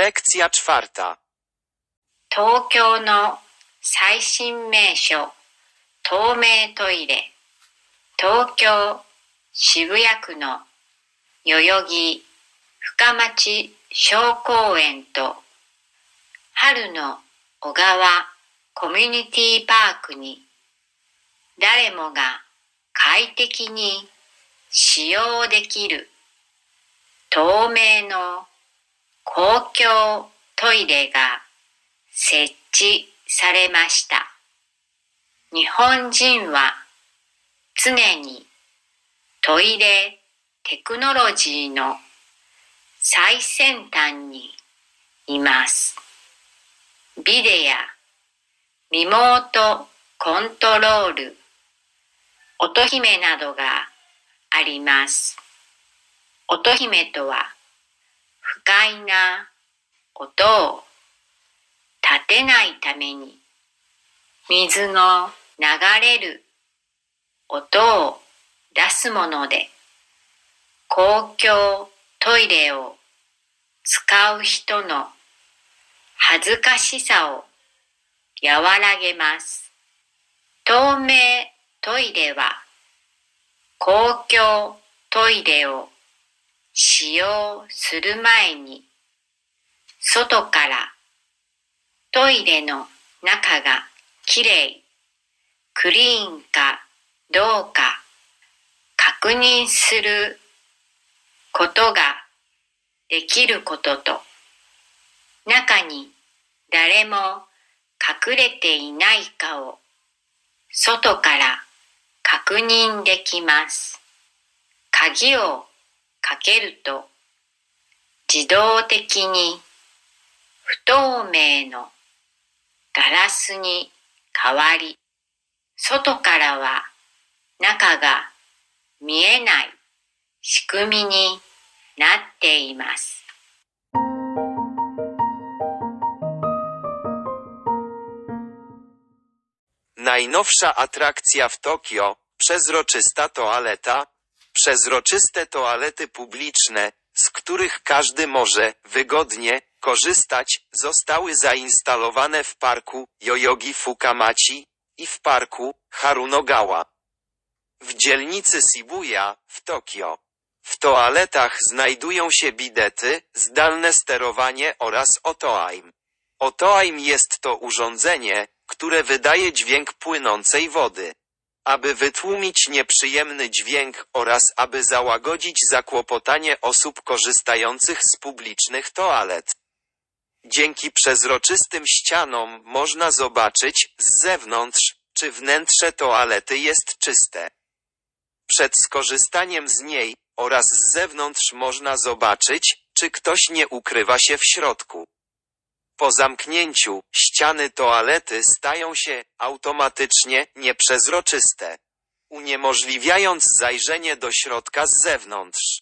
Lekcja czwarta. 東京の最新名所、透明トイレ。東京渋谷区の代々木深町小公園と春の小川コミュニティパークに誰もが快適に使用できる透明の公共トイレが設置されました。日本人は常にトイレテクノロジーの最先端にいます。ビデやリモートコントロール、乙姫などがあります。乙姫とは快な。音を立てないために。水の流れる。音を出すもので。公共トイレを使う人の。恥ずかしさを和らげます。透明トイレは。公共トイレを使用する前に外からトイレの中がきれい、クリーンかどうか確認することができることと、中に誰も隠れていないかを外から確認できます。鍵をかけると自動的に不透明のガラスに変わり、外からは中が見えない仕組みになっています。Najnowsza atrakcja w Tokio, przezroczysta toaleta, przezroczyste toalety publiczne, z których każdy może wygodnie korzystać, zostały zainstalowane w parku Yoyogi Fukamachi i w parku Harunogawa. W dzielnicy Shibuya, w Tokio. W toaletach znajdują się bidety, zdalne sterowanie oraz otoaim. Otoaim jest to urządzenie, które wydaje dźwięk płynącej wody. Aby wytłumić nieprzyjemny dźwięk oraz aby załagodzić zakłopotanie osób korzystających z publicznych toalet. Dzięki przezroczystym ścianom można zobaczyć z zewnątrz, czy wnętrze toalety jest czyste. Przed skorzystaniem z niej oraz z zewnątrz można zobaczyć, czy ktoś nie ukrywa się w środku. Po zamknięciu, ściany toalety stają się automatycznie nieprzezroczyste, uniemożliwiając zajrzenie do środka z zewnątrz.